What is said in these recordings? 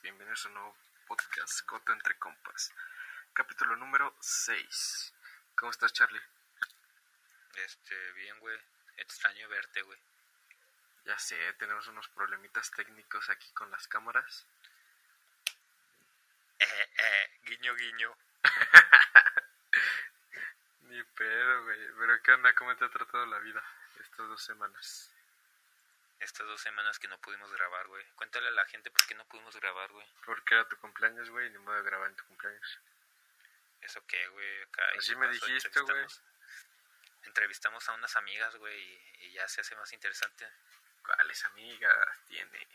bienvenidos a un nuevo podcast, Coto entre compas, capítulo número 6. ¿Cómo estás, Charlie? Este, bien, güey. Extraño verte, güey. Ya sé, tenemos unos problemitas técnicos aquí con las cámaras. Eh, eh, guiño, guiño. Ni pedo, güey. Pero ¿qué onda? ¿Cómo te ha tratado la vida estas dos semanas? Estas dos semanas que no pudimos grabar, güey. Cuéntale a la gente por qué no pudimos grabar, güey. Porque era tu cumpleaños, güey, y ni modo de grabar en tu cumpleaños. ¿Eso qué, güey? Acá Así ¿qué me dijiste, güey. Entrevistamos- Entrevistamos a unas amigas, güey, y, y ya se hace más interesante. ¿Cuáles amigas tienes?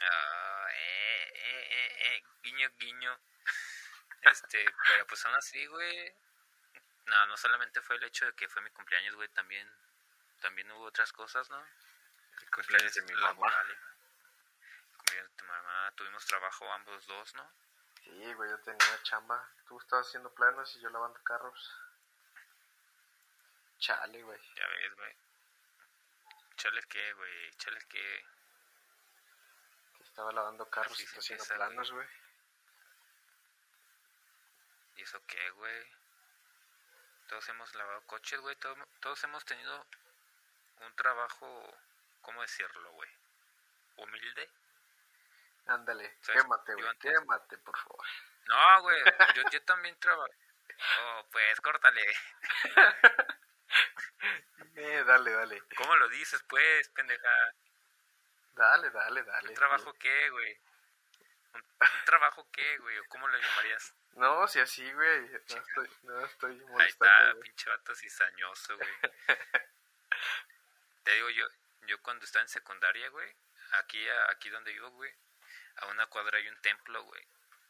Ah, eh, eh, eh, eh, guiño, guiño. Este, pero pues aún así, güey. No, no solamente fue el hecho de que fue mi cumpleaños, güey, también, también hubo otras cosas, ¿no? El cumpleaños de mi mamá. El cumpleaños de tu mamá. Tuvimos trabajo ambos dos, ¿no? Sí, güey, yo tenía chamba. Tú estabas haciendo planos y yo lavando carros. Chale, güey. Ya ves, güey. Chale qué, güey. Chale qué. Que estaba lavando carros Así y haciendo empieza, planos, güey. ¿Y eso qué, güey? Todos hemos lavado coches, güey. Todos, todos hemos tenido un trabajo, ¿cómo decirlo, güey? Humilde. Ándale, quémate, güey. Quémate, por favor. No, güey. Yo, yo también trabajo. Oh, pues, córtale. Eh, dale, dale. ¿Cómo lo dices, pues, pendeja? Dale, dale, dale. ¿Un trabajo qué, güey? ¿Un, un trabajo qué, güey? ¿O cómo lo llamarías? No, si así, güey. No estoy, no estoy Ahí está, molestando, güey. pinche vato cizañoso, güey. Te digo, yo, yo cuando estaba en secundaria, güey, aquí, aquí donde vivo, güey, a una cuadra hay un templo, güey.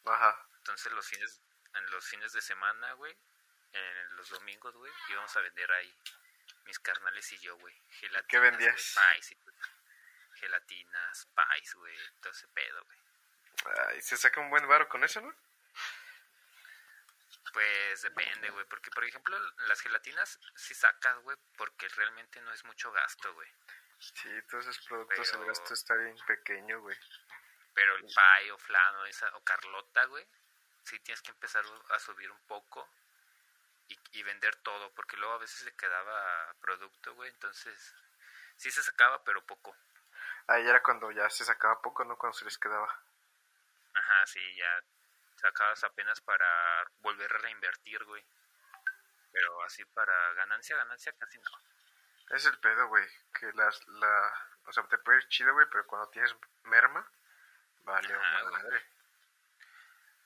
Ajá. Entonces los fines, en los fines de semana, güey, en los domingos, güey, íbamos a vender ahí mis carnales y yo, güey. Gelatinas, ¿Qué vendías? güey, pies. Gelatinas, pies, güey, todo ese pedo, güey. Ay, se saca un buen varo con eso, ¿no? Pues depende, güey, porque por ejemplo las gelatinas sí sacas, güey, porque realmente no es mucho gasto, güey. Sí, todos esos productos el gasto está bien pequeño, güey. Pero el pie o flano esa, o carlota, güey, sí tienes que empezar a subir un poco y, y vender todo, porque luego a veces se quedaba producto, güey, entonces sí se sacaba, pero poco. Ahí era cuando ya se sacaba poco, ¿no? Cuando se les quedaba. Ajá, sí, ya sacabas apenas para volver a reinvertir, güey. Pero así para ganancia, ganancia casi no. Es el pedo, güey. Que las, la... O sea, te puede ir chido, güey, pero cuando tienes merma, vale, madre.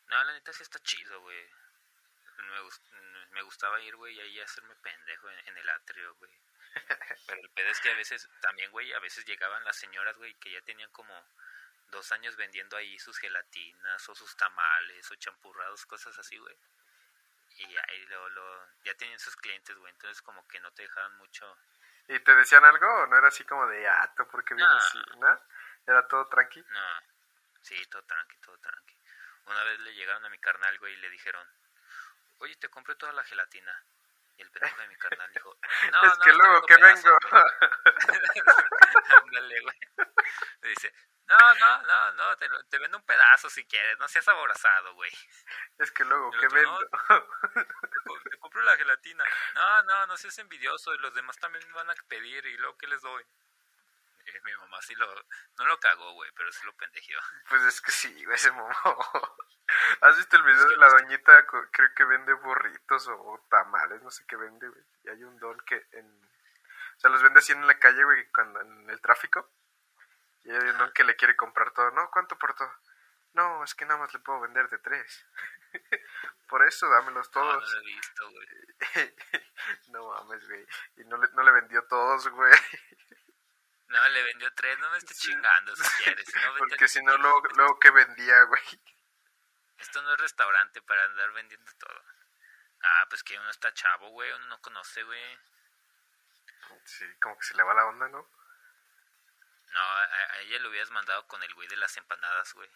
No, la neta sí está chido, güey. Me, gust- me gustaba ir, güey, y ahí hacerme pendejo en, en el atrio, güey. Pero el pedo es que a veces, también, güey, a veces llegaban las señoras, güey, que ya tenían como dos años vendiendo ahí sus gelatinas o sus tamales o champurrados, cosas así, güey. Y ahí lo, lo, ya tenían sus clientes, güey, entonces como que no te dejaban mucho. ¿Y te decían algo o no era así como de ato porque viene No. así? ¿No? Era todo tranqui. No, sí, todo tranqui, todo tranqui. Una vez le llegaron a mi carnal, güey, y le dijeron, oye, te compré toda la gelatina. Y el pendejo de mi carnal dijo, no, es no, que luego que vengo. güey". Ándale, güey. Le dice, no, no, no, no, te, te vendo un pedazo si quieres, no seas aborazado, güey. es que luego que vendo. compro la gelatina. No, no, no seas envidioso, y los demás también me van a pedir, y luego, ¿qué les doy? Y mi mamá sí lo, no lo cagó, güey, pero sí lo pendejeó. pues es que sí, güey, se mamó. ¿Has visto el video que de la doñita? Creo que vende burritos o tamales, no sé qué vende, güey. Y hay un don que en... O sea, los vende así en la calle, güey, cuando en el tráfico. Y hay un don que le quiere comprar todo. No, ¿cuánto por todo? No, es que nada más le puedo vender de tres. por eso, dámelos No, no todos. lo he visto, güey. no mames, güey. Y no le, no le vendió todos, güey. No, le vendió tres, no me estés Sí. chingando si quieres. no, Porque si no, luego, luego que vendía, güey. Esto no es restaurante para andar vendiendo todo. Ah, pues que uno está chavo, güey, uno no conoce, güey. Sí, como que se le va la onda, ¿no? No, a, a ella lo hubieras mandado con el güey de las empanadas, güey.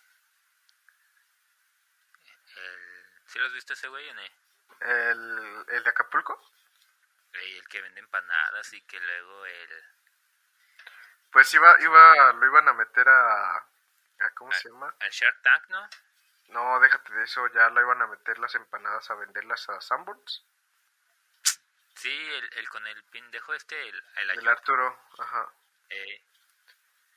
El... ¿Sí lo has visto ese güey o no? El, el de Acapulco. El que vende empanadas y que luego el... Pues iba, iba, lo iban a meter a, Ah, ¿Cómo se llama? El Shark Tank, ¿no? No, déjate de eso, ya la iban a meter las empanadas a venderlas a Sanborns. Sí, el, el con el pendejo este, el, el, El Arturo, ajá. eh,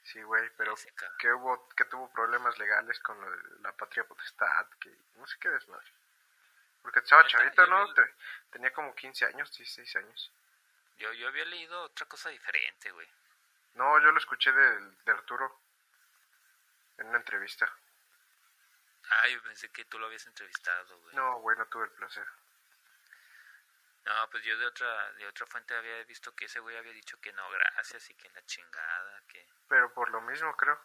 Sí, güey, pero que hubo, que tuvo problemas legales con de la patria potestad, que no sé qué desmadre. Porque estaba chavito, ¿no? Te- tenía como 15 años, 16 años. Yo, yo había leído otra cosa diferente, güey. No, yo lo escuché de, de Arturo en una entrevista. Ah, yo pensé que tú lo habías entrevistado, güey. No, güey, no tuve el placer. No, pues yo de otra, de otra fuente había visto que ese güey había dicho que no, gracias, y que la chingada, que... Pero por lo mismo, creo.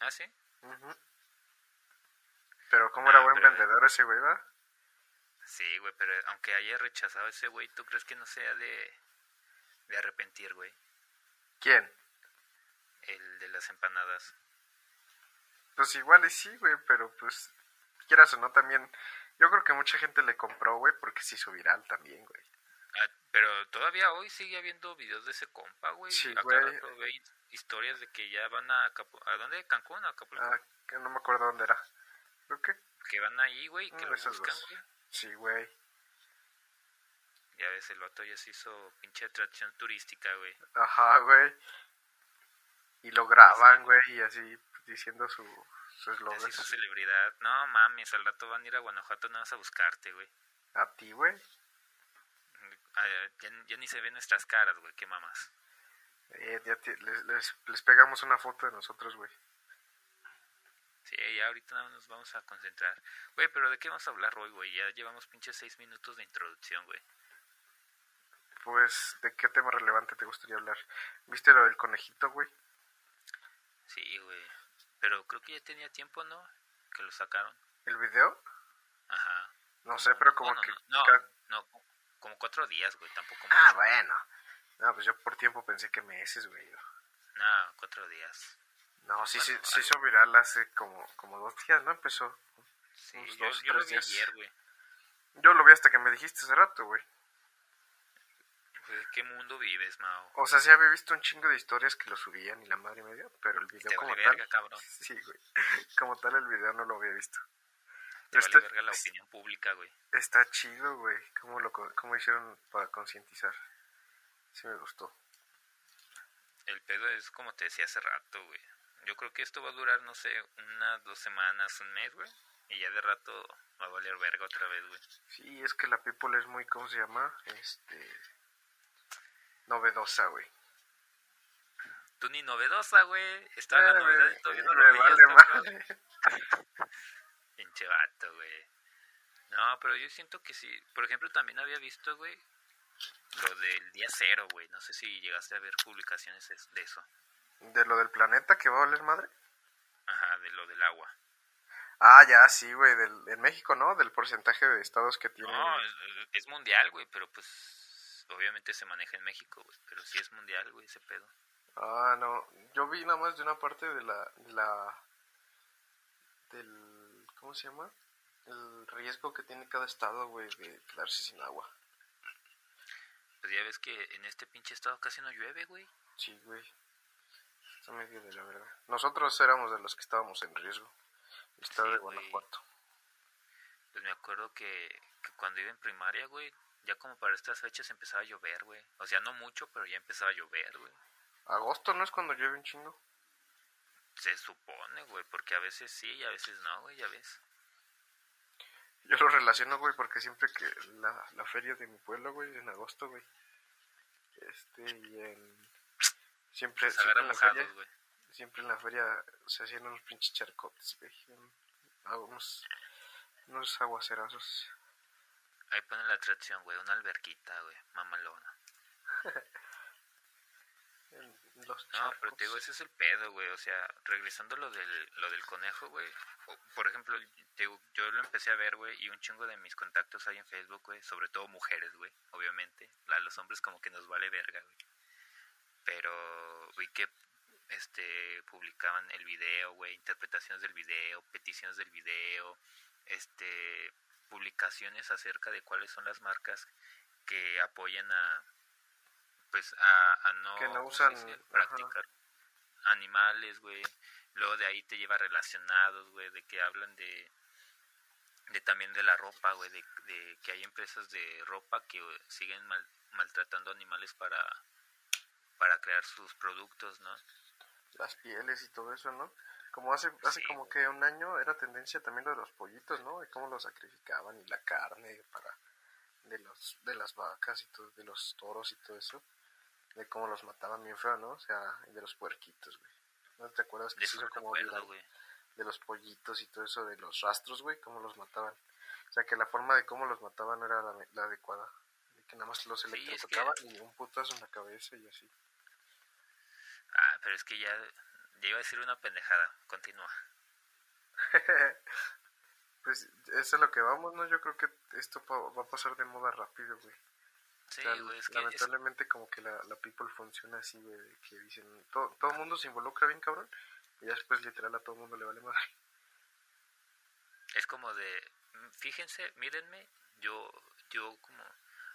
Ah, sí. Ujú. Pero como era Ah, buen pero- vendedor ese güey, ¿va? Sí, güey, pero aunque haya rechazado ese güey, ¿tú crees que no sea de, de arrepentir, güey? ¿Quién? El de las empanadas. Pues igual y sí, güey, pero pues quieras o no también. Yo creo que mucha gente le compró, güey, porque se hizo viral también, güey. Ah, pero todavía hoy sigue habiendo videos de ese compa, güey. Sí, güey. historias de que ya van a ¿A dónde? ¿Cancún? ¿A Acapulco? Ah, que no me acuerdo dónde era. Creo que Que van ahí, güey, que lo buscan, güey. sí, güey. Ya ves, el vato ya se hizo pinche atracción turística, güey. Ajá, güey. Y lo graban, güey, y así diciendo su, su Ya eslogan. se hizo celebridad. No mames, al rato van a ir a Guanajuato nada más a buscarte, güey. A ti, güey. Ah, ya, ya ni se ven nuestras caras, güey, qué mamás. Eh, ya te- les, les, les pegamos una foto de nosotros, güey. Sí, ya ahorita nada más nos vamos a concentrar. Güey, pero ¿de qué vamos a hablar hoy, güey? Ya llevamos pinche seis minutos de introducción, güey. Pues, ¿de qué tema relevante te gustaría hablar? ¿Viste lo del conejito, güey? Sí, güey. Pero creo que ya tenía tiempo, ¿no? Que lo sacaron. ¿El video? Ajá. No sé, pero como Bueno, que... No, no, no, como cuatro días, güey, tampoco Ah, bueno. No, pues yo por tiempo pensé que meses, güey. No, cuatro días. No, sí, sí, Bueno, se hizo viral hace como, como dos días, ¿no? Empezó. Sí, yo, dos, yo lo vi días. ayer, güey. Yo lo vi hasta que me dijiste hace rato, güey. Pues, ¿Qué mundo vives, Mao? O sea, sí había visto un chingo de historias que lo subían y la madre media, pero el video Te como vale tal... verga, cabrón. Sí, güey. Como tal el video no lo había visto. Te Este- vale verga la opinión pública, güey. Está chido, güey. ¿Cómo, lo, ¿Cómo hicieron para concientizar? Sí me gustó. El pedo es como te decía hace rato, güey. Yo creo que esto va a durar, no sé, unas dos semanas, un mes, güey. Y ya de rato va a valer verga otra vez, güey. Sí, es que la people es muy, ¿cómo se llama? Este... Novedosa, güey. Tú ni novedosa, güey. Está la Eh, novedad me- y todavía no me lo. Pinche vato, güey. No, pero yo siento que sí. Por ejemplo, también había visto, güey, lo del día cero, güey. No sé si llegaste a ver publicaciones es- de eso. De lo del planeta que va a valer madre. Ajá, de lo del agua. Ah, ya, sí, güey. Del, en México, ¿no? Del porcentaje de estados que tienen. No, es mundial, güey, pero pues obviamente se maneja en México, güey. Pero sí es mundial, güey, ese pedo. Ah, no. Yo vi nada más de una parte de la, de la. Del. ¿Cómo se llama? El riesgo que tiene cada estado, güey, de quedarse sin agua. Pues ya ves que en este pinche estado casi no llueve, güey. Sí, güey. Está medio de la verdad. Nosotros éramos de los que estábamos en riesgo. El estado Sí, de güey. Guanajuato. Pues me acuerdo que, que cuando iba en primaria, güey, ya como para estas fechas empezaba a llover, güey. O sea, no mucho, pero ya empezaba a llover, güey. Agosto no es cuando llueve un chingo. Se supone, güey, porque a veces sí y a veces no, güey, ya ves. Yo lo relaciono, güey, porque siempre que la, la feria de mi pueblo, güey, en agosto, güey. Este, y en. Siempre, Se siempre en la feria. güey. Siempre en la feria se hacían unos pinches charcotes, güey. ah, Unos, unos aguacerazos. Ahí ponen la atracción, güey, una alberquita, güey, mamalona. Los No, pero te digo, ese es el pedo, güey. O sea, regresando a lo del, lo del conejo, güey. Por ejemplo, te digo, yo lo empecé a ver, güey, y un chingo de mis contactos hay en Facebook, güey. Sobre todo mujeres, güey, obviamente. A los hombres como que nos vale verga, güey. Pero vi que este publicaban el video, güey, interpretaciones del video, peticiones del video, este publicaciones acerca de cuáles son las marcas que apoyan a pues a, a no, Que practicar animales, güey, Luego de ahí te lleva relacionados, güey, de que hablan de, de también de la ropa, güey, de, de, que hay empresas de ropa que siguen mal, maltratando animales para, para crear sus productos, ¿no? Las pieles y todo eso, ¿no? Como hace, hace como que un año era tendencia también lo de los pollitos, ¿no? De cómo los sacrificaban y la carne para de los de las vacas y todo, de los toros y todo eso, de cómo los mataban bien feo, ¿no? O sea, de los puerquitos, güey. ¿No te acuerdas que De se eso hizo como acuerdo, viral? güey. de los pollitos y todo eso, de los rastros, güey, cómo los mataban. O sea, que la forma de cómo los mataban no era la, la adecuada. De que nada más los Sí, es que- electrocutaban y un putazo en la cabeza y así. Ah, pero es que ya, ya iba a decir una pendejada. Continúa. pues eso es lo que vamos, ¿no? Yo creo que esto va a pasar de moda rápido, güey. Sí, O sea, güey, es que es- lamentablemente como que la, la people funciona así, güey, de que dicen, todo, todo el mundo se involucra bien, cabrón, y ya después literal a todo el mundo le vale madre. es como de, fíjense, mírenme, yo, yo como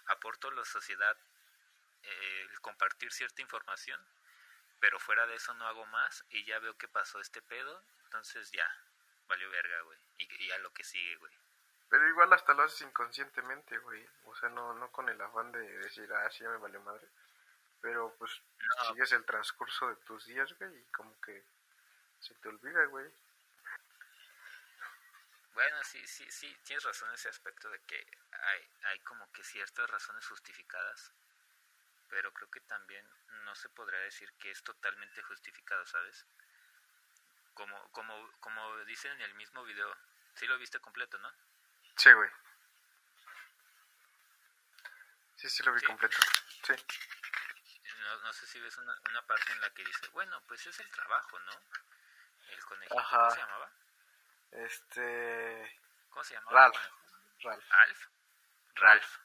aporto a la sociedad eh, el compartir cierta información, pero fuera de eso no hago más y ya veo que pasó este pedo, entonces ya, valió verga, güey, y, y a lo que sigue, güey. Pero igual hasta lo haces inconscientemente, güey. O sea, no, no con el afán de decir, ah, sí, ya me valió madre. Pero pues No, sigues el transcurso de tus días, güey, y como que se te olvida, güey. Bueno, sí, sí, sí, tienes razón en ese aspecto de que hay, hay como que ciertas razones justificadas, pero creo que también no se podrá decir que es totalmente justificado, ¿sabes? Como, como, como dicen en el mismo video, sí lo viste completo, ¿no? Sí, güey. Sí, sí lo vi ¿Sí? completo. Sí. No, no sé si ves una, una parte en la que dice, bueno, pues es el trabajo, ¿no? El conejito, Ajá. ¿cómo se llamaba? Este... ¿Cómo se llamaba? Ralph. Ralph. Ralph.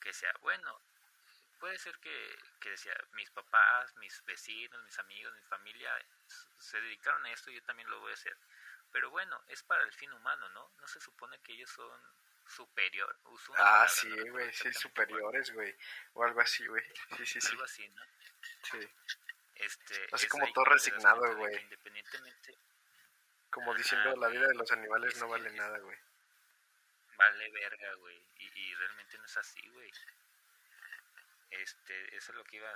Que decía, bueno, puede ser que, que decía, mis papás, mis vecinos, mis amigos, mi familia se dedicaron a esto y yo también lo voy a hacer. Pero bueno, es para el fin humano, ¿no? No se supone que ellos son superior. Ah, palabra, sí, no güey, sí, exactamente superiores, güey. O algo así, güey. Sí, sí, sí. Algo así, ¿no? Sí. Este, Así como todo resignado, güey. Independientemente, Como Ajá, diciendo, la vida de los animales Es no vale nada, güey. vale verga, güey. Y, y realmente no es así, güey. Este, eso es lo que iba...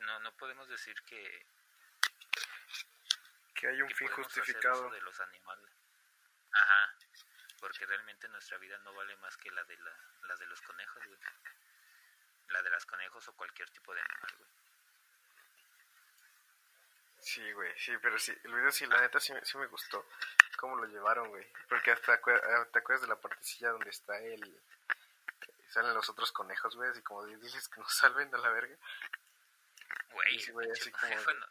No, no podemos decir que, Que hay un que fin justificado. de los animales. Ajá, porque realmente nuestra vida no vale más que la de la, la de los conejos, güey. La de los conejos o cualquier tipo de animal, güey. Sí, güey, sí, pero sí, el video sí, la neta sí, sí me gustó cómo lo llevaron, güey. Porque hasta ah, te acuerdas de la partecilla donde está el... Salen los otros conejos, güey, así como diles que nos salven de la verga. Güey, Sí, güey, así como de- no-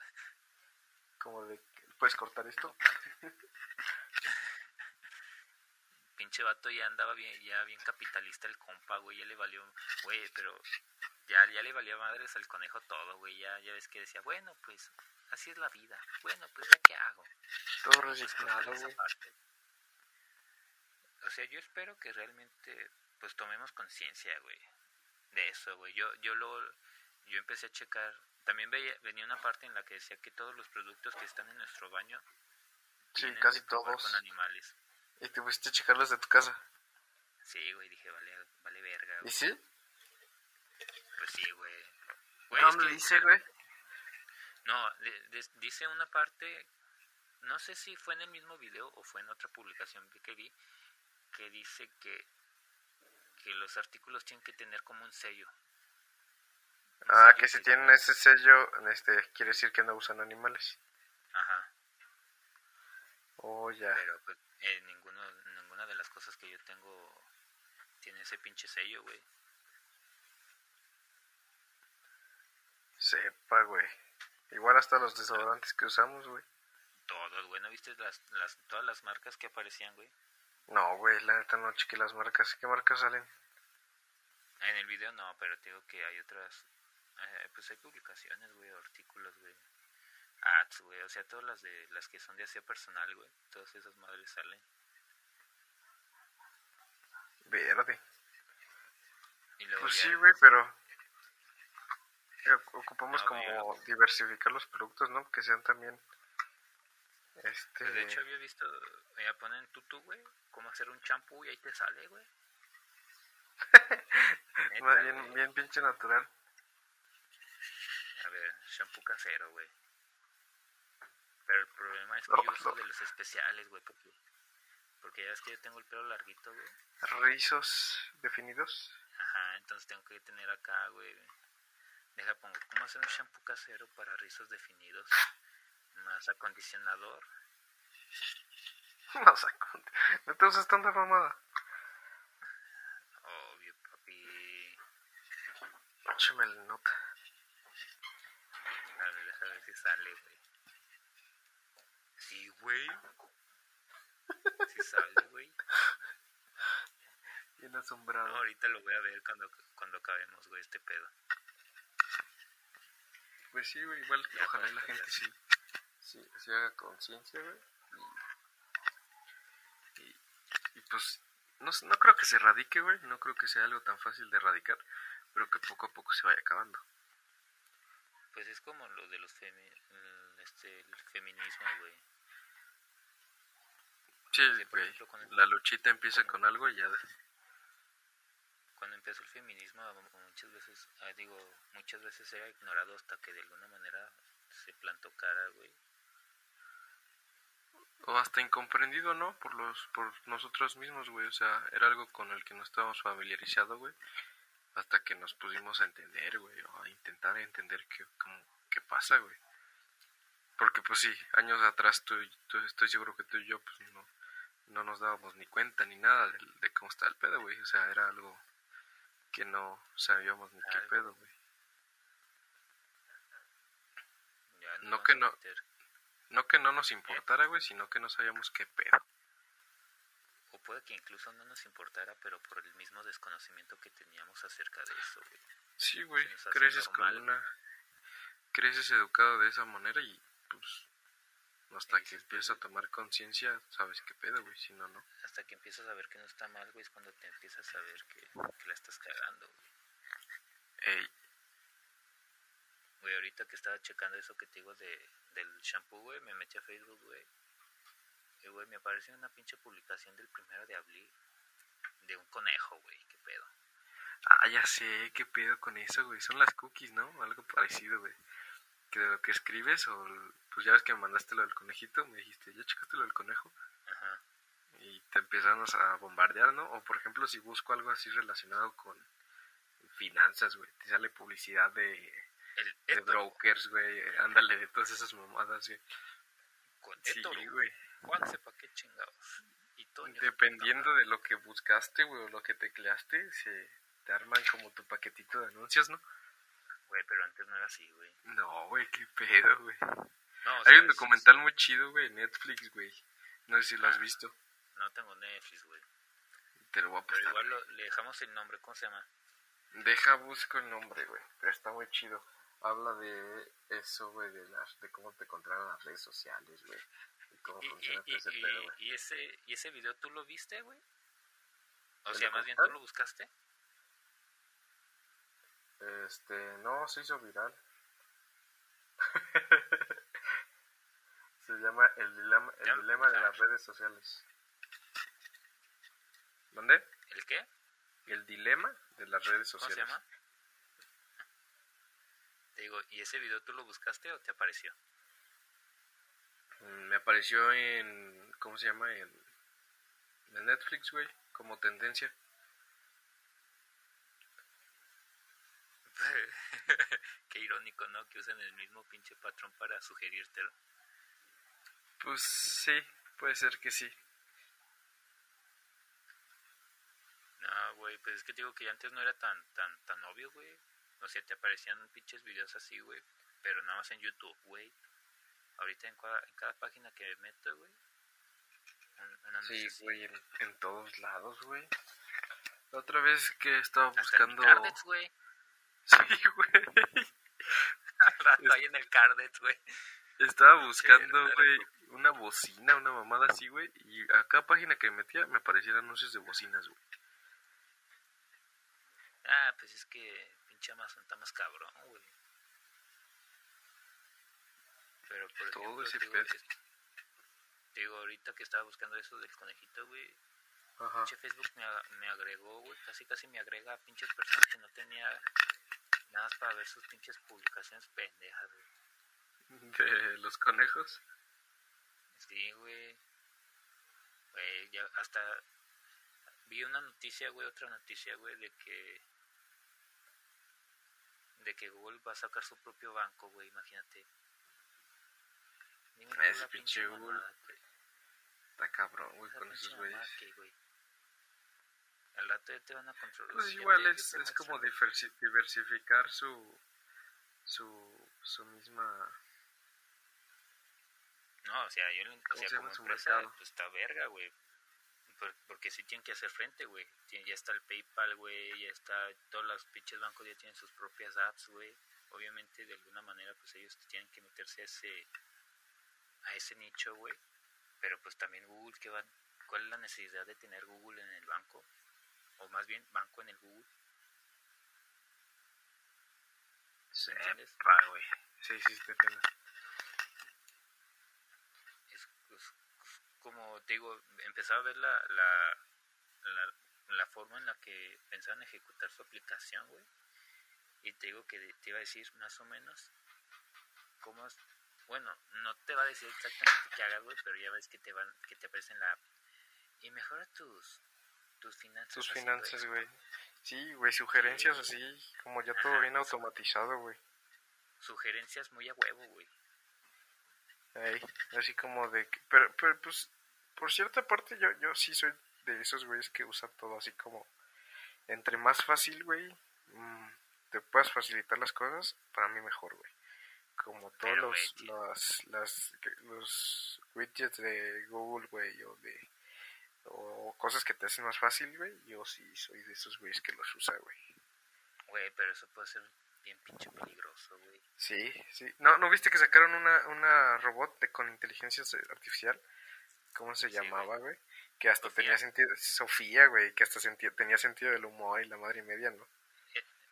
Como de, ¿puedes cortar esto? pinche vato ya andaba bien, ya bien capitalista el compa, güey, ya le valió, güey, pero ya, ya le valía madres al conejo todo, güey, ya, ya ves que decía, bueno, pues, así es la vida, bueno, pues, ¿ya qué hago? Todo Pues, resignado, cortar esa güey. O sea, yo espero que realmente, pues, tomemos conciencia, güey, de eso, güey, yo, yo lo, yo empecé a checar, también veía, venía una parte en la que decía que todos los productos que están en nuestro baño Sí, casi todos. con animales. Y te fuiste a checarlos de tu casa. Sí, güey, dije, vale, vale verga, ¿Y güey. sí? Pues sí, güey. Güey, ¿Dónde es que- dice, güey? No, de- de- dice una parte, no sé si fue en el mismo video o fue en otra publicación que vi, que dice que, que los artículos tienen que tener como un sello. Un Ah, sello que si tienen ese sello, este, quiere decir que no usan animales. Ajá, Oh, ya. pero pues eh, ninguno, ninguna de las cosas que yo tengo tiene ese pinche sello, güey. Sepa, güey. Igual hasta los desodorantes que usamos, güey. Todos, güey, ¿no viste las, las, todas las marcas que aparecían, güey? No, güey, la neta no chequé las marcas. ¿Qué marcas salen? En el video no, pero te digo que hay otras, eh, pues hay publicaciones, güey, artículos, güey, ads, güey, o sea, todas las de las que son de aseo personal, güey, todas esas madres salen. Verde. Y luego Pues ya, sí, güey, pero ocupamos No, como diversificar los productos, ¿no? Que sean también Este... Pues, de hecho había visto, ya ponen tutu, güey, cómo hacer un champú y ahí te sale, güey. Neta, bien, güey. bien pinche natural. A ver, shampoo casero, güey. Pero el problema es que No, yo uso no. de los especiales, güey, porque, porque ya ves que yo tengo el pelo larguito, güey. Rizos definidos. Ajá, entonces tengo que tener acá, güey. Deja, pongo, ¿cómo hacer un shampoo casero para rizos definidos? Más acondicionador. No saco. No te usas tanta mamada. Obvio, papi. Échame la nota. A ver, deja ver si sale, güey. Sí, güey. Sí sale, güey. Bien asombrado. No, ahorita lo voy a ver cuando, cuando acabemos, güey, este pedo. Pues sí, güey, igual Ya, ojalá la gente sí, sí, sí haga conciencia, güey. Y, y, y, pues no, no creo que se erradique, güey. No creo que sea algo tan fácil de erradicar, pero que poco a poco se vaya acabando. Pues es como lo de los femi el, este, el feminismo, güey. Sí, güey. ejemplo, con el- La luchita empieza con algo y ya. Cuando empezó el feminismo, muchas veces, ah, digo, muchas veces era ignorado hasta que de alguna manera se plantó cara, güey. O hasta incomprendido, ¿no? Por los por nosotros mismos, güey. O sea, era algo con el que no estábamos familiarizados, güey. Hasta que nos pusimos a entender, güey. O a intentar entender qué, cómo, qué pasa, güey. Porque, pues sí, años atrás tú, tú- estoy seguro que tú y yo, pues no, no nos dábamos ni cuenta ni nada de, de cómo está el pedo, güey. O sea, era algo que no sabíamos ni qué pedo, güey. No que no. No que no nos importara, güey, sino que no sabíamos qué pedo. O puede que incluso no nos importara, pero por el mismo desconocimiento que teníamos acerca de eso, güey. Sí, güey, creces con una... Creces educado de esa manera y pues hasta que empiezas a tomar conciencia sabes qué pedo, güey, si no, no. Hasta que empiezas a ver que no está mal, güey, es cuando te empiezas a ver que, que la estás cagando, güey. Ey, Güey, ahorita que estaba checando eso que te digo de, del shampoo, güey, me metí a Facebook, güey. Y, güey, me apareció una pinche publicación del primero de abril de un conejo, güey, qué pedo. ah, ya sé, qué pedo con eso, güey, son las cookies, ¿no? Algo parecido, güey. Que de lo que escribes o, pues ya ves que me mandaste lo del conejito, me dijiste, ¿ya checaste lo del conejo? Ajá. Y te empezamos a bombardear, ¿no? O por ejemplo, si busco algo así relacionado con finanzas, güey, te sale publicidad de, El brokers, güey, ándale, de todas esas mamadas, güey. con Sí, güey. Juan sepa qué chingados. Y Toño. Dependiendo de lo que buscaste, güey, o lo que tecleaste, se te arman como tu paquetito de anuncios, ¿no? Güey, pero antes no era así, güey. No, güey, qué pedo, güey. No, Hay un documental muy chido, güey, Netflix, güey. No sé si lo has visto. No tengo Netflix, güey. Te lo voy a Pero prestar. igual lo- le dejamos el nombre, ¿cómo se llama? Deja, busco el nombre, güey. Pero está muy chido. Habla de eso, güey, de, las, de cómo te controlan las redes sociales, güey. Y cómo Y, funciona y, ese y- pedo, güey. y ese, ¿Y ese video tú lo viste, güey? O ¿El sea, más bien tú lo buscaste. Este, no, se hizo viral. se llama El Dilema, el dilema de las redes sociales. ¿Dónde? ¿El qué? El dilema de las redes ¿Cómo se sociales. llama? Te digo, ¿y ese video tú lo buscaste o te apareció? Mm, Me apareció en. ¿Cómo se llama? En, en Netflix, güey. Como tendencia. Qué irónico, ¿no? Que usen el mismo pinche patrón para sugerírtelo. Pues sí, puede ser que sí. No, güey, pues es que digo que antes no era tan, tan, tan obvio, güey. O sea, te aparecían pinches videos así, güey. Pero nada más en YouTube, güey. Ahorita en cada, en cada página que meto, güey. Sí, güey, en, en todos lados, güey. La otra vez que estaba Hasta en buscando. Cardex, güey. Sí, güey. Al rato ahí en el Cardex, güey. Estaba buscando, güey, una bocina, una mamada así, güey. Y a cada página que metía me aparecían anuncios de bocinas, güey. Ah, pues es que pinche Amazon está más cabrón, güey. Pero por Todo ejemplo, ese te digo, te digo, ahorita que estaba buscando eso del conejito, güey, Ajá. pinche Facebook me, agregó, güey, casi casi me agrega a pinches personas que no tenía nada más para ver sus pinches publicaciones pendejas, güey. De los conejos. Sí, güey. Güey, ya hasta vi una noticia, güey, otra noticia, güey, de que de que Google va a sacar su propio banco, güey, imagínate. Ese pinche Google. Está cabrón, güey, con esos güeyes. Al rato ya te van a controlar. Pues igual es, es como diversificar su, su, su misma... No, o sea, yo o ¿Cómo sea, como empresa, pues está verga, güey. Por- porque sí tienen que hacer frente, güey. Ya está el PayPal, güey, ya está, todos los pinches bancos ya tienen sus propias apps, güey. Obviamente, de alguna manera, pues ellos tienen que meterse a ese, a ese nicho, güey. Pero pues también Google, ¿qué van? ¿cuál es la necesidad de tener Google en el banco? O más bien, banco en el Google, Sí, güey. Sí, sí, te entiendo. es, pues, como te digo, empezaba a ver la, la, la, la forma en la que pensaban ejecutar su aplicación, güey. Y te digo que te iba a decir más o menos cómo es. Bueno, no te va a decir exactamente qué hagas, güey, pero ya ves que te van, que te aparece en la app. Y mejora tus, tus finanzas. Tus así, finanzas, güey. Sí, güey, sugerencias así, como ya todo bien automatizado, güey. Sugerencias muy a huevo, güey. Ey, así como de que, pero, pero pues, por cierta parte yo, yo sí soy de esos güeyes que usa todo así como, entre más fácil, güey, mm, te puedas facilitar las cosas, para mí mejor, güey. Como todos Pero, los, las, los widgets de Google, güey, o de, o cosas que te hacen más fácil, güey, yo sí soy de esos güeyes que los usa, güey. Güey, pero eso puede ser bien pinche peligroso, güey. Sí, sí. ¿No, ¿no viste que sacaron una, una robot de, con inteligencia artificial? ¿Cómo se Sí, llamaba, güey? Que hasta Sofía. tenía sentido... Sofía, güey, que hasta senti- tenía sentido del humor y la madre y media, ¿no?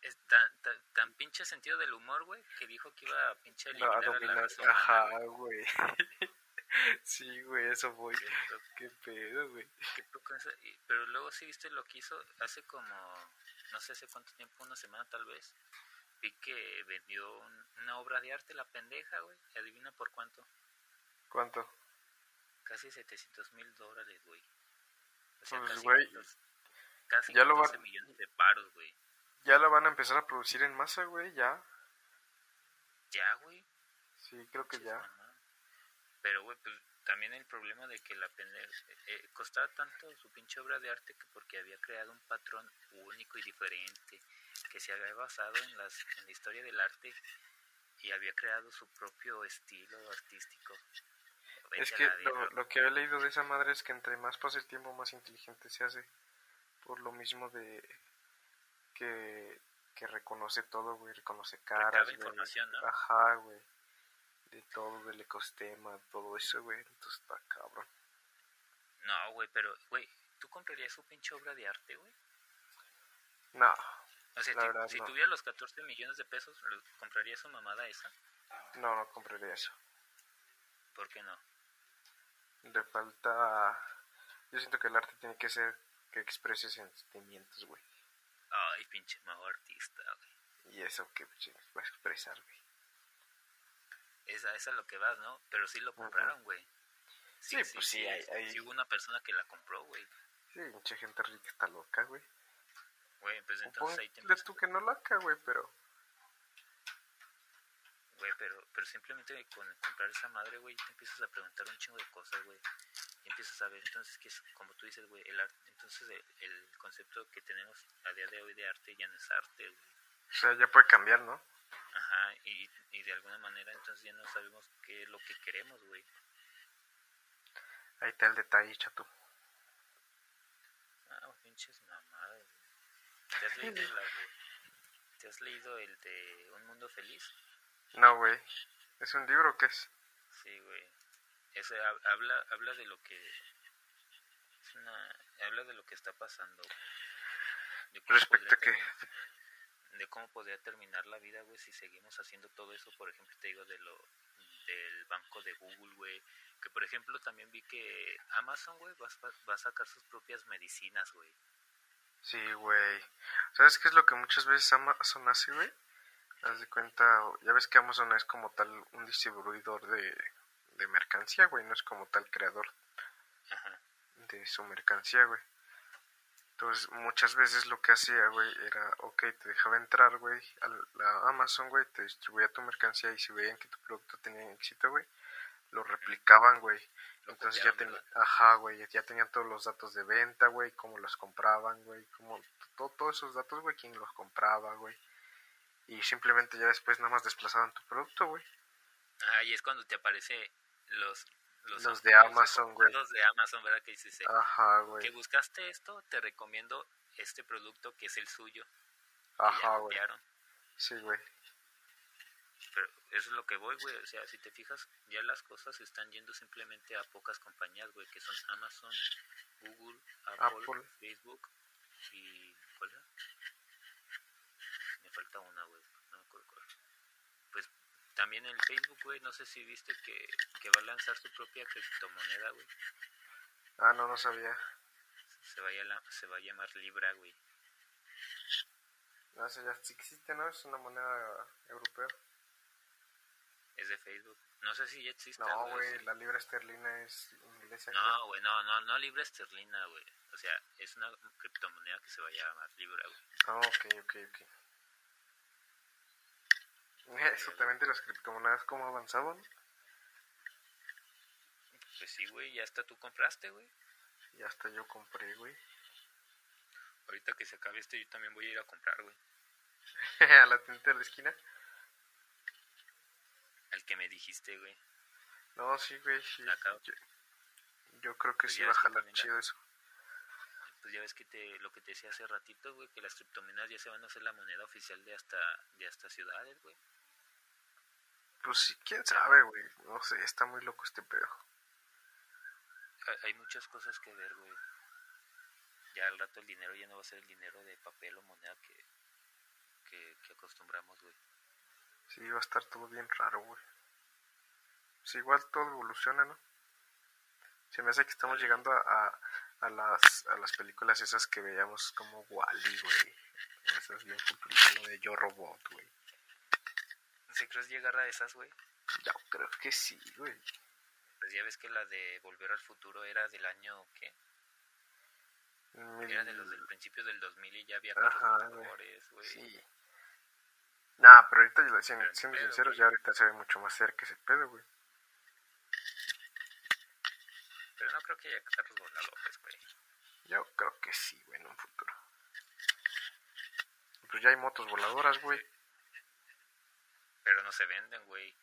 es tan, tan, tan pinche sentido del humor, güey, que dijo que iba a pinche No, a a, la dominar. raza humana, Ajá, güey. sí, güey, eso voy. Qué lo- Qué pedo, güey. Pero luego sí viste lo que hizo hace como, no sé hace cuánto tiempo, una semana tal vez. Vi que vendió un- una obra de arte, la pendeja, güey. Adivina por cuánto. ¿Cuánto? Casi 700 mil dólares, güey. O sea, Pues, casi, güey, 14 casi ya lo va- 14 millones de paros, güey. Ya la van a empezar a producir en masa, güey, ya. Ya, güey. Sí, creo que ya. Pero, güey, pues también el problema de que la pendeja eh, costaba tanto su pinche obra de arte que porque había creado un patrón único y diferente, que se había basado en, las, en la historia del arte y había creado su propio estilo artístico. Es que lo, lo que he leído de esa madre es que entre más pasa el tiempo, más inteligente se hace. Por lo mismo de que, que reconoce todo, güey. Reconoce caras, güey. información, ¿no? Ajá, güey. De todo, del ecosistema, todo eso, güey. Entonces está cabrón. No, güey, pero, güey, ¿tú comprarías su pinche obra de arte, güey? No, O sea, La verdad, si no. tuviera los 14 millones de pesos, ¿lo- ¿comprarías su mamada esa? no, no compraría eso. ¿Por qué no? Le falta... Yo siento que el arte tiene que ser que exprese sentimientos, güey. Ay, pinche mago artista, güey. Y eso que va a expresar, güey. Esa, esa es lo que vas, ¿no? Pero sí lo compraron, güey. Sí, pues sí, hay- hay- sí hubo una persona que la compró, güey. Sí, mucha gente rica está loca, güey. Güey, pues entonces ahí te tú que no loca, güey, pero... Güey, pero, pero simplemente con comprar esa madre, güey, te empiezas a preguntar un chingo de cosas, güey. Y empiezas a ver, entonces, que es, como tú dices, güey, el arte, entonces el, el concepto que tenemos a día de hoy de arte ya no es arte, güey. O sea, ya puede cambiar, ¿no? Ajá, y, y de alguna manera entonces ya no sabemos qué es lo que queremos, güey. Ahí está el detalle, chato. Ah, pinches mamadas. ¿Te has leído, la ¿Te has leído el de Un Mundo Feliz? No, güey. ¿Es un libro o qué es? Sí, güey. Ese hab- habla, habla de lo que... Es una... Habla de lo que está pasando. güey. Respecto a qué. De cómo podría terminar la vida, güey, si seguimos haciendo todo eso. Por ejemplo, te digo de lo... del banco de Google, güey. Que por ejemplo también vi que Amazon, güey, va, va a sacar sus propias medicinas, güey. Sí, güey. ¿Sabes qué es lo que muchas veces Amazon hace, güey? Haz de cuenta, ya ves que Amazon es como tal un distribuidor de, de mercancía, güey, no es como tal creador de su mercancía, güey. Entonces, muchas veces lo que hacía, güey, era, ok, te dejaba entrar, güey, a la Amazon, güey, te distribuía tu mercancía y si veían que tu producto tenía éxito, güey, lo replicaban, güey. Entonces ya tenían, ajá, güey, ya tenían todos los datos de venta, güey, cómo los compraban, güey, cómo, todos esos datos, güey, quién los compraba, güey. Y simplemente ya después nada más desplazaban tu producto, güey. Ajá, y es cuando te aparece los... Los, de Amazon, güey. Los de Amazon, ¿verdad? Que dices, Ajá, güey. Que buscaste esto, te recomiendo este producto que es el suyo. Ajá, güey. Sí, güey. Pero eso es lo que voy, güey. O sea, si te fijas, ya las cosas están yendo simplemente a pocas compañías, güey, que son Amazon, Google, Apple, Facebook y. ¿Cuál era? Me falta una, güey. No me acuerdo cuál. Pues también el Facebook, güey, no sé si viste que, que va a lanzar su propia criptomoneda, güey. Ah, no, no sabía. Se va a, se va a llamar Libra, güey. No, sé, ya existe, ¿no? Es una moneda europea es de Facebook. No sé si ya existe. No, güey, la libra esterlina es inglesa. No, güey, no, no, no libra esterlina, güey. O sea, es una criptomoneda que se va a llamar libra, güey. Ah, ok, ok, ok. Eso también de las criptomonedas, ¿cómo avanzaban? Pues sí, güey, ya hasta tú compraste, güey. Ya hasta yo compré, güey. Ahorita que se acabe este, yo también voy a ir a comprar, güey. ¿A la tienda de la esquina? El que me dijiste, güey. No, sí, güey, sí. Yo, creo que pues sí va a jalar chido eso. Pues ya ves que te, lo que te decía hace ratito, güey, que las criptomonedas ya se van a hacer la moneda oficial de hasta, de hasta ciudades, güey. Pues sí, quién sabe, güey. No sé, está muy loco este pedo. Hay muchas cosas que ver, güey. Ya al rato el dinero ya no va a ser el dinero de papel o moneda que, que, que acostumbramos, güey. Sí, va a estar todo bien raro, güey. Pues igual todo evoluciona, ¿no? Se me hace que estamos llegando a, a, las, a las películas esas que veíamos como Wally, güey. Esas bien populares, lo de Yo Robot, güey. ¿Se crees llegar a esas, güey? Yo creo que sí, güey. Pues ya ves que la de Volver al Futuro era del año, ¿qué? Era de los del principio del 2000 y ya había Ajá, güey. Sí. Nah, pero ahorita, siendo, siendo sinceros, ya ahorita se ve mucho más cerca ese pedo, güey. Pero no creo que haya carros voladores, güey. Yo creo que sí, güey, en un futuro. Pues ya hay motos voladoras, güey. Pero no se venden, güey.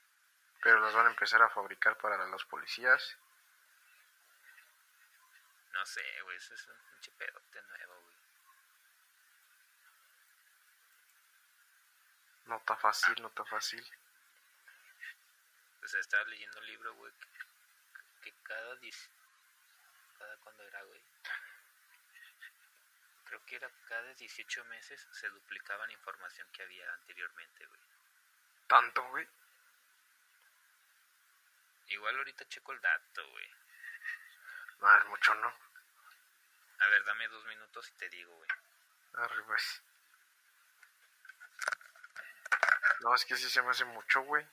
Pero las van a empezar a fabricar para los policías. No sé, güey, eso es un pinche pedote nuevo, güey. No está fácil, no está fácil. O sea, estaba leyendo un libro, güey, que, cada... ¿Cada cuándo era, güey? Creo que era cada 18 meses se duplicaban información que había anteriormente, güey. ¿Tanto, güey? Igual ahorita checo el dato, güey. No, es mucho, ¿no? A ver, dame dos minutos y te digo, güey. Arriba. No, es que sí se me hace mucho, güey.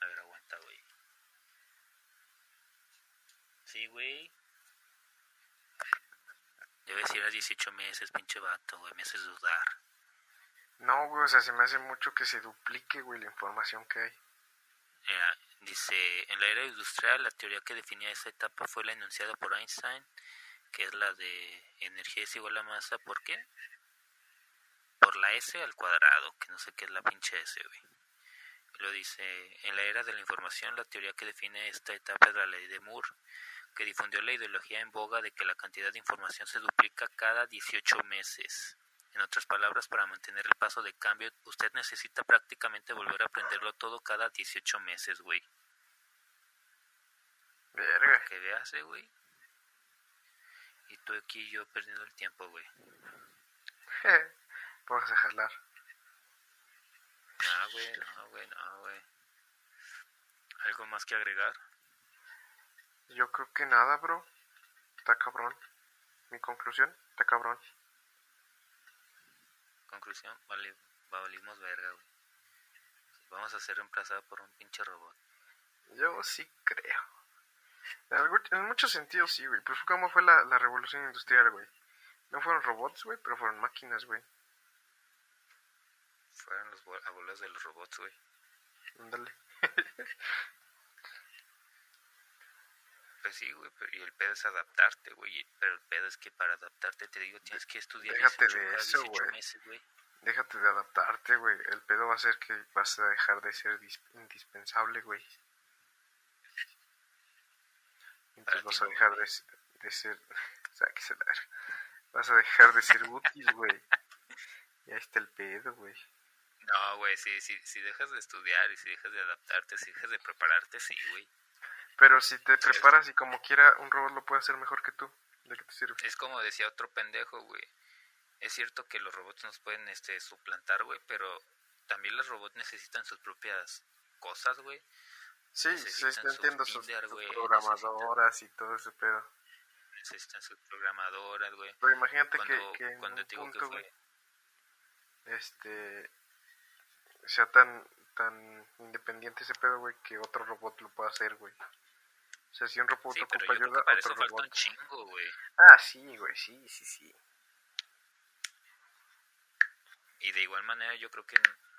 A ver, aguanta, güey. Sí, güey. Debe ser a 18 meses, pinche vato, güey. Me haces dudar. No, güey, o sea, se me hace mucho que se duplique, güey, la información que hay. dice, en la era industrial, la teoría que definía esa etapa fue la enunciada por Einstein, que es la de energía es igual a masa, ¿por qué? Por la S al cuadrado, que no sé qué es la pinche S, güey. Lo dice, en la era de la información, la teoría que define esta etapa es la ley de Moore, que difundió la ideología en boga de que la cantidad de información se duplica cada 18 meses En otras palabras, para mantener el paso de cambio, usted necesita prácticamente volver a aprenderlo todo cada 18 meses, güey. Verga. Que veas, güey. Y tú aquí y yo perdiendo el tiempo, güey. Vamos a jalar. No, güey, no, güey, no, güey. ¿Algo más que agregar? Yo creo que nada, bro. Está cabrón. Mi conclusión, está cabrón. Conclusión, vale, valimos verga, güey. Vamos a ser reemplazados por un pinche robot. Yo sí creo. En, muchos sentidos sí, güey. Pues cómo fue la, la revolución industrial, güey. No fueron robots, güey, pero fueron máquinas, güey. Fueron los abuelos de los robots, güey. Ándale. Pues sí, güey, pero y el pedo es adaptarte, güey. Pero el pedo es que para adaptarte, te digo, tienes que estudiar Déjate 18 de eso, 18 güey. meses, güey. Déjate de adaptarte, güey. El pedo va a ser que vas a dejar de ser dis- indispensable, güey. Entonces vas a dejar de, de ser... Sáquese la verga. Vas a dejar de ser útil, güey. Y ahí está el pedo, güey. No, güey, sí, sí, si dejas de estudiar y si dejas de adaptarte, si dejas de prepararte, sí, güey. Pero si te preparas y como quiera, un robot lo puede hacer mejor que tú. ¿De qué te sirve? Es como decía otro pendejo, güey. Es cierto que los robots nos pueden este, suplantar, güey, pero también los robots necesitan sus propias cosas, güey. Sí, necesitan sí, entiendo sus, Tinder, sus güey, programadoras y todo ese pedo. Necesitan sus programadoras, güey. Pero imagínate Cuando, que, que en cuando un te digo que punto, fue... este, sea tan, tan independiente ese pedo, güey, que otro robot lo pueda hacer, güey. O sea, si un robot Sí, pero ocupa creo ayuda, que para otro eso falta robot. un chingo, güey. Ah, sí, güey, sí, sí, sí. Y de igual manera yo creo que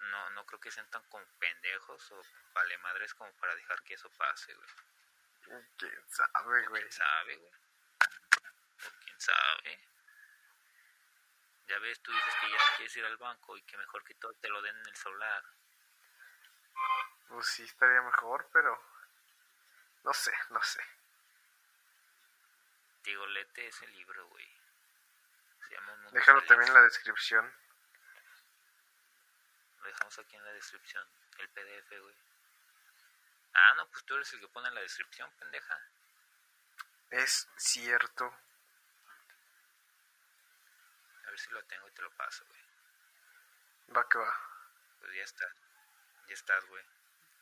no, no creo que sean tan como pendejos o vale madres como para dejar que eso pase, güey. ¿Quién sabe, güey? ¿Quién sabe, güey? ¿O quién sabe? Ya ves, tú dices que ya no quieres ir al banco y que mejor que todo te lo den en el celular. Pues sí, estaría mejor, pero... No sé, no sé. Digo, lete ese libro, güey. Se llama Un Déjalo Feliz. también en la descripción. Lo dejamos aquí en la descripción. El PDF, güey. Ah, no, pues tú eres el que pone en la descripción, pendeja. Es cierto. A ver si lo tengo y te lo paso, güey. Va que va. Pues ya está. Ya estás, güey.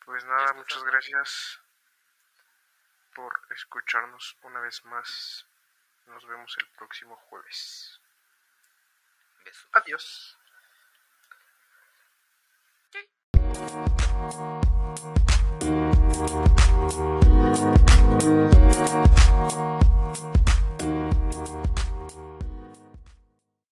Pues nada, estás, muchas gracias por escucharnos una vez más. Nos vemos el próximo jueves. Adiós.